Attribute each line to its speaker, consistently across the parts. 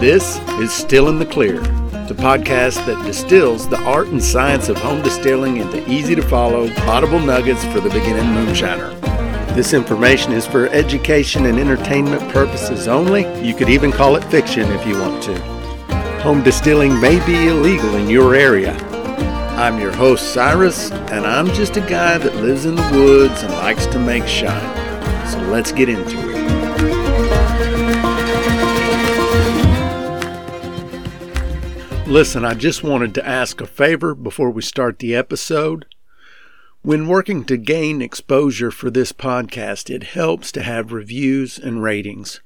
Speaker 1: This is Still in the Clear, the podcast that distills the art and science of home distilling into easy to follow, audible nuggets for the beginning moonshiner. This information is for education and entertainment purposes only. You could even call it fiction if you want to. Home distilling may be illegal in your area. I'm your host, Cyrus, and I'm just a guy that lives in the woods and likes to make shine. So let's get into it. Listen, I just wanted to ask a favor before we start the episode. When working to gain exposure for this podcast, it helps to have reviews and ratings.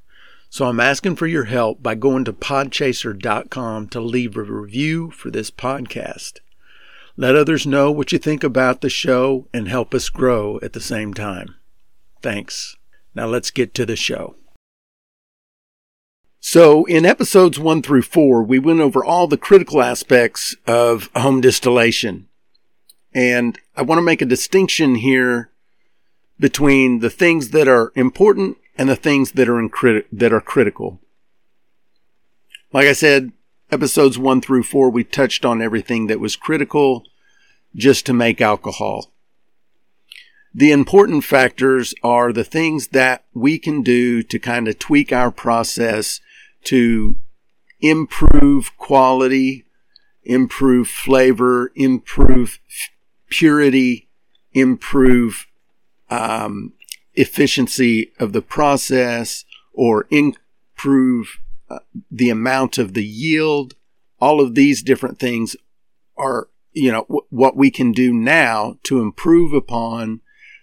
Speaker 1: So I'm asking for your help by going to podchaser.com to leave a review for this podcast. Let others know what you think about the show and help us grow at the same time. Thanks. Now let's get to the show. So, in episodes one through four, we went over all the critical aspects of home distillation. And I want to make a distinction here between the things that are important and the things that are, that are critical. Like I said, episodes one through four, we touched on everything that was critical just to make alcohol. The important factors are the things that we can do to kind of tweak our process to improve quality, improve flavor, improve purity, improve um, efficiency of the process, or improve uh, the amount of the yield. All of these different things are, you know, w- what we can do now to improve upon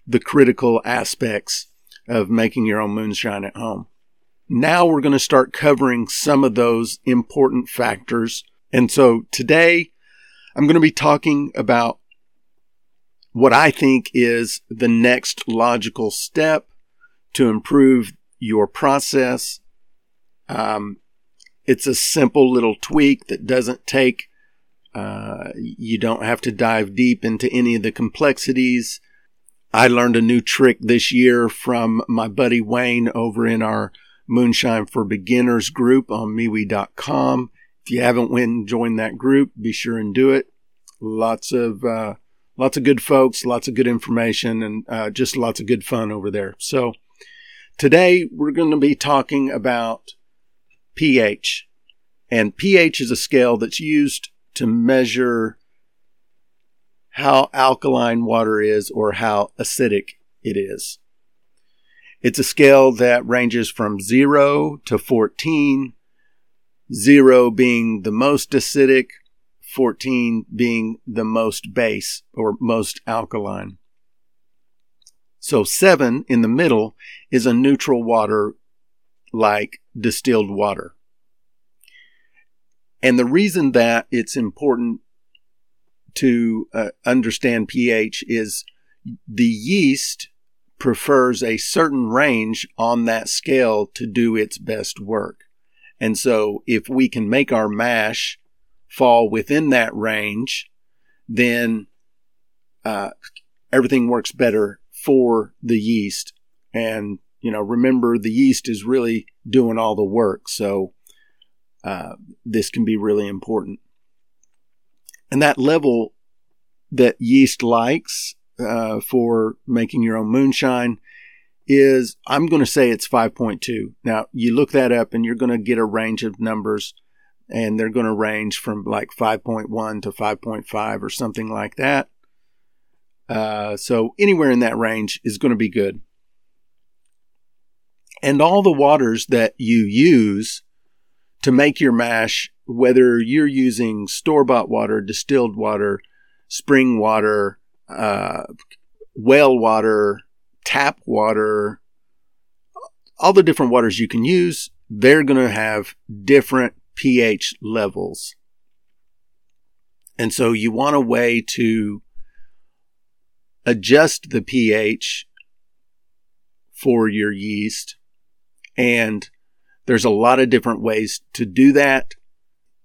Speaker 1: the critical aspects of making your own moonshine at home. Now we're going to start covering some of those important factors. And so today I'm going to be talking about what I think is the next logical step to improve your process. Um, it's a simple little tweak that doesn't take, uh, you don't have to dive deep into any of the complexities. I learned a new trick this year from my buddy Wayne over in our Moonshine for Beginners group on MeWe.com. If you haven't went and joined that group, be sure and do it. Lots of uh, lots of good folks, lots of good information, and uh, just lots of good fun over there. So today we're going to be talking about pH, and pH is a scale that's used to measure how alkaline water is or how acidic it is. It's a scale that ranges from 0 to 14, 0 being the most acidic, 14 being the most base or most alkaline. So 7 in the middle is a neutral water like distilled water. And the reason that it's important to uh, understand pH is the yeast prefers a certain range on that scale to do its best work. And so if we can make our mash fall within that range, then uh, everything works better for the yeast. And, you know, remember the yeast is really doing all the work. So uh, this can be really important. And that level that yeast likes uh, for making your own moonshine is I'm going to say it's 5.2. Now, you look that up and you're going to get a range of numbers, and they're going to range from like 5.1 to 5.5 or something like that. Uh, so, anywhere in that range is going to be good. And all the waters that you use to make your mash, whether you're using store bought water, distilled water, spring water, uh, well water, tap water, all the different waters you can use, they're going to have different pH levels. And so you want a way to adjust the pH for your yeast. And there's a lot of different ways to do that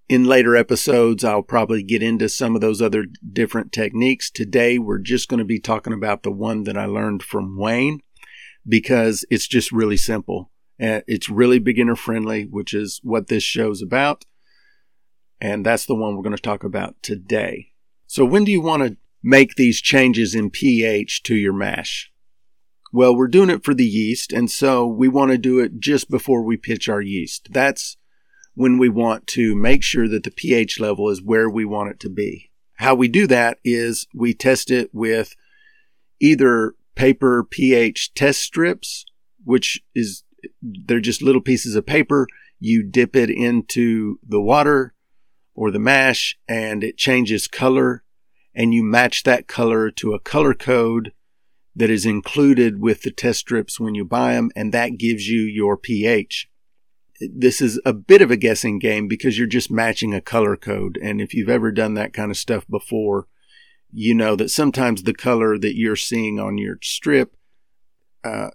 Speaker 1: in later episodes, I'll probably get into some of those other different techniques. Today, we're just going to be talking about the one that I learned from Wayne because it's just really simple it's really beginner friendly, which is what this show's about. And that's the one we're going to talk about today. So when do you want to make these changes in pH to your mash? Well, we're doing it for the yeast, and so we want to do it just before we pitch our yeast. That's when we want to make sure that the pH level is where we want it to be. How we do that is we test it with either paper pH test strips, which is they're just little pieces of paper. You dip it into the water or the mash and it changes color and you match that color to a color code that is included with the test strips when you buy them and that gives you your pH. This is a bit of a guessing game because you're just matching a color code. And if you've ever done that kind of stuff before, you know that sometimes the color that you're seeing on your strip uh,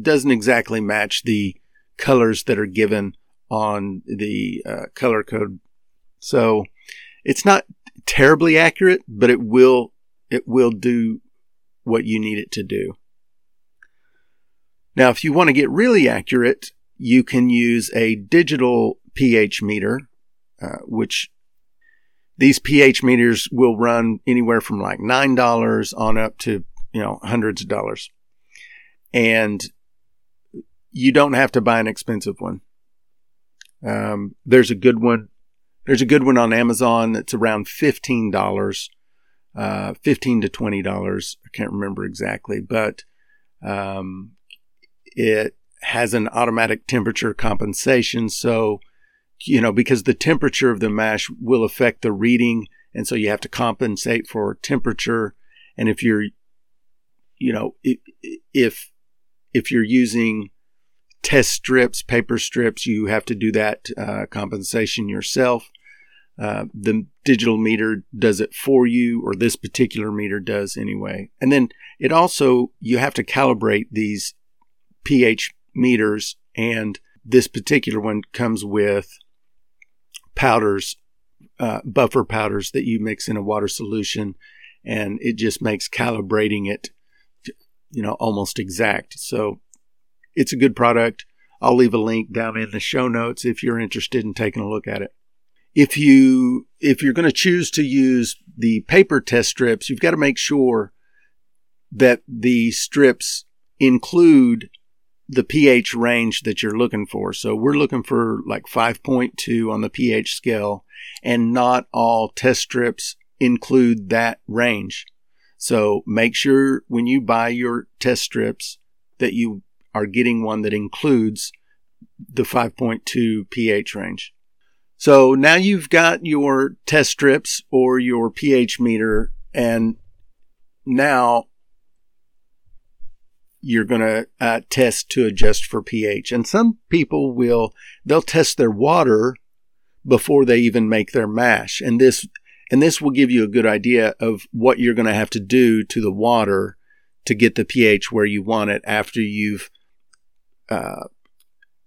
Speaker 1: doesn't exactly match the colors that are given on the uh, color code. So it's not terribly accurate, but it will it will do what you need it to do. Now, if you want to get really accurate, you can use a digital pH meter, uh, which these pH meters will run anywhere from like $9 on up to, you know, hundreds of dollars. And you don't have to buy an expensive one. Um, there's a good one. There's a good one on Amazon that's around $15, uh, 15 to $20. I can't remember exactly, but, um, it has an automatic temperature compensation. So, you know, because the temperature of the mash will affect the reading. And so you have to compensate for temperature. And if you're, you know, if, if you're using test strips, paper strips, you have to do that uh, compensation yourself. Uh, the digital meter does it for you, or this particular meter does anyway. And then it also, you have to calibrate these pH meters, and this particular one comes with powders, uh, buffer powders that you mix in a water solution, and it just makes calibrating it, you know, almost exact. So it's a good product. I'll leave a link down in the show notes if you're interested in taking a look at it. If you if you're going to choose to use the paper test strips, you've got to make sure that the strips include the pH range that you're looking for. So we're looking for like 5.2 on the pH scale, and not all test strips include that range. So make sure when you buy your test strips that you are getting one that includes the 5.2 pH range. So now you've got your test strips or your pH meter, and now you're going to uh, test to adjust for pH. And some people will, they'll test their water before they even make their mash. And this, and this will give you a good idea of what you're going to have to do to the water to get the pH where you want it after you've, uh,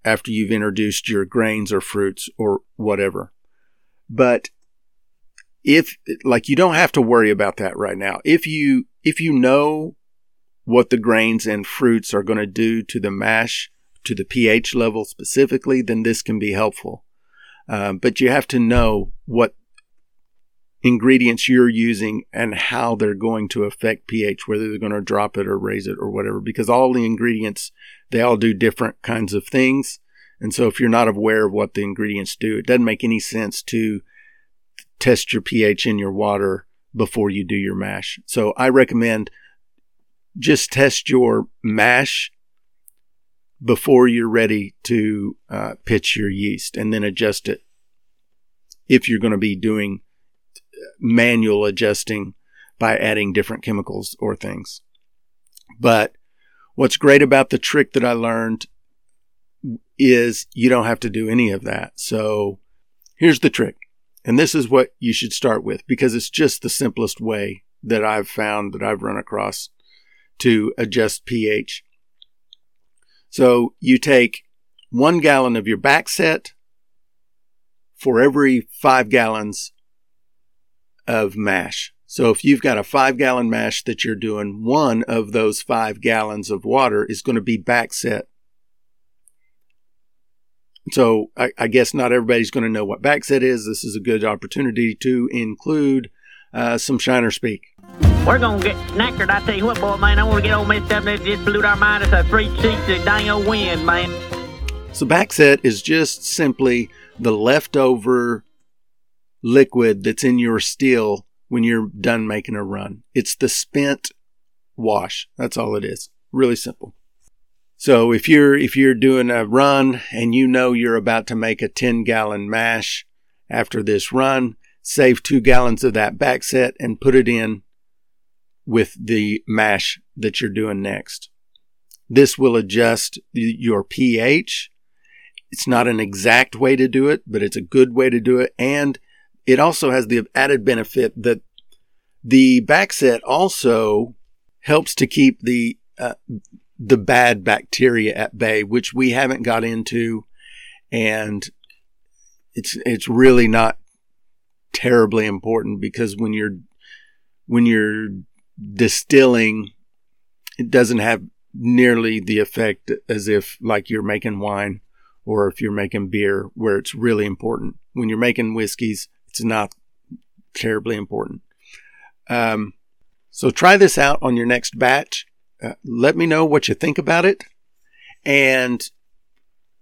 Speaker 1: after you've introduced your grains or fruits or whatever. But if, like, you don't have to worry about that right now. If you, if you know what the grains and fruits are going to do to the mash, to the pH level specifically, then this can be helpful. Um, but you have to know what ingredients you're using and how they're going to affect pH, whether they're going to drop it or raise it or whatever, because all the ingredients, they all do different kinds of things. And so if you're not aware of what the ingredients do, it doesn't make any sense to test your pH in your water before you do your mash. So I recommend just test your mash before you're ready to uh, pitch your yeast and then adjust it if you're going to be doing manual adjusting by adding different chemicals or things. But what's great about the trick that I learned is you don't have to do any of that. So here's the trick. And this is what you should start with because it's just the simplest way that I've found that I've run across to adjust pH. So you take one gallon of your back set for every five gallons of mash. So if you've got a five gallon mash that you're doing, one of those five gallons of water is going to be back set. So I, I guess not everybody's going to know what backset is. This is a good opportunity to include uh, some Shiner speak.
Speaker 2: We're gonna get knackered. I tell you what, boy, man, I want to get all messed up. It just blew our mind. It's a three cheeks of dang old wind, man.
Speaker 1: So backset is just simply the leftover liquid that's in your still when you're done making a run. It's the spent wash. That's all it is. Really simple. So if you're if you're doing a run and you know you're about to make a 10 gallon mash after this run, save 2 gallons of that backset and put it in with the mash that you're doing next. This will adjust your pH. It's not an exact way to do it, but it's a good way to do it and it also has the added benefit that the backset also helps to keep the uh, the bad bacteria at bay, which we haven't got into, and it's it's really not terribly important because when you're when you're distilling, it doesn't have nearly the effect as if like you're making wine or if you're making beer, where it's really important. When you're making whiskeys, it's not terribly important. Um, so try this out on your next batch. Uh, let me know what you think about it. And,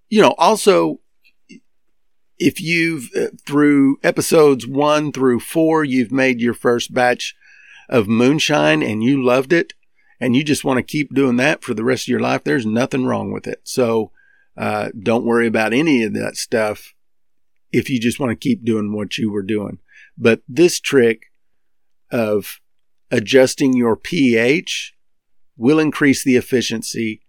Speaker 1: you know, also, if you've, uh, through episodes one through four, you've made your first batch of moonshine and you loved it and you just want to keep doing that for the rest of your life, there's nothing wrong with it. So, uh, don't worry about any of that stuff if you just want to keep doing what you were doing. But this trick of adjusting your pH will increase the efficiency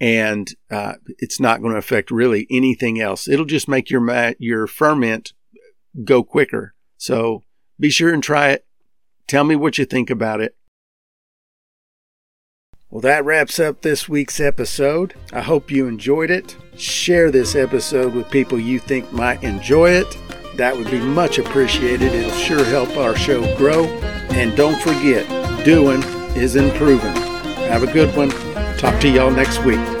Speaker 1: and uh, it's not going to affect really anything else. It'll just make your your ferment go quicker. So be sure and try it. Tell me what you think about it. Well, that wraps up this week's episode. I hope you enjoyed it. Share this episode with people you think might enjoy it. That would be much appreciated. It'll sure help our show grow. And don't forget, doing is improving. Have a good one. Talk to y'all next week.